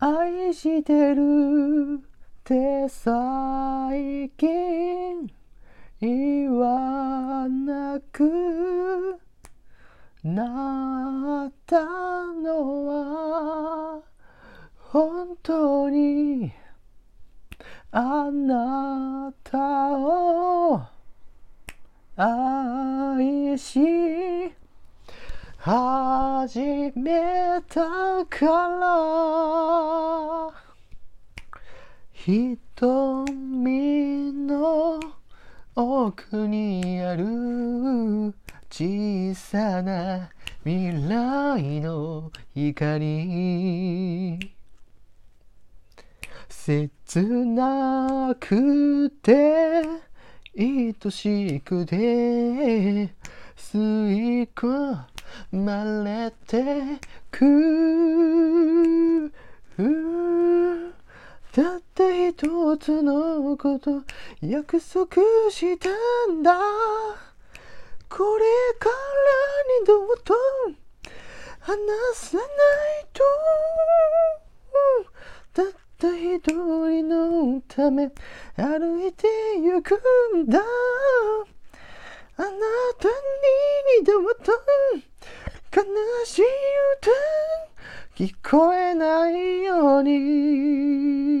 愛してるって最近。言わなくなったのは本当にあなたを愛し始めたから瞳の奥にある小さな未来の光切なくて愛しくて吸い込まれてく。一つのこと約束したんだ。これから二度と話さないと。たった一人のため歩いて行くんだ。あなたに二度と悲しい歌聞こえないように。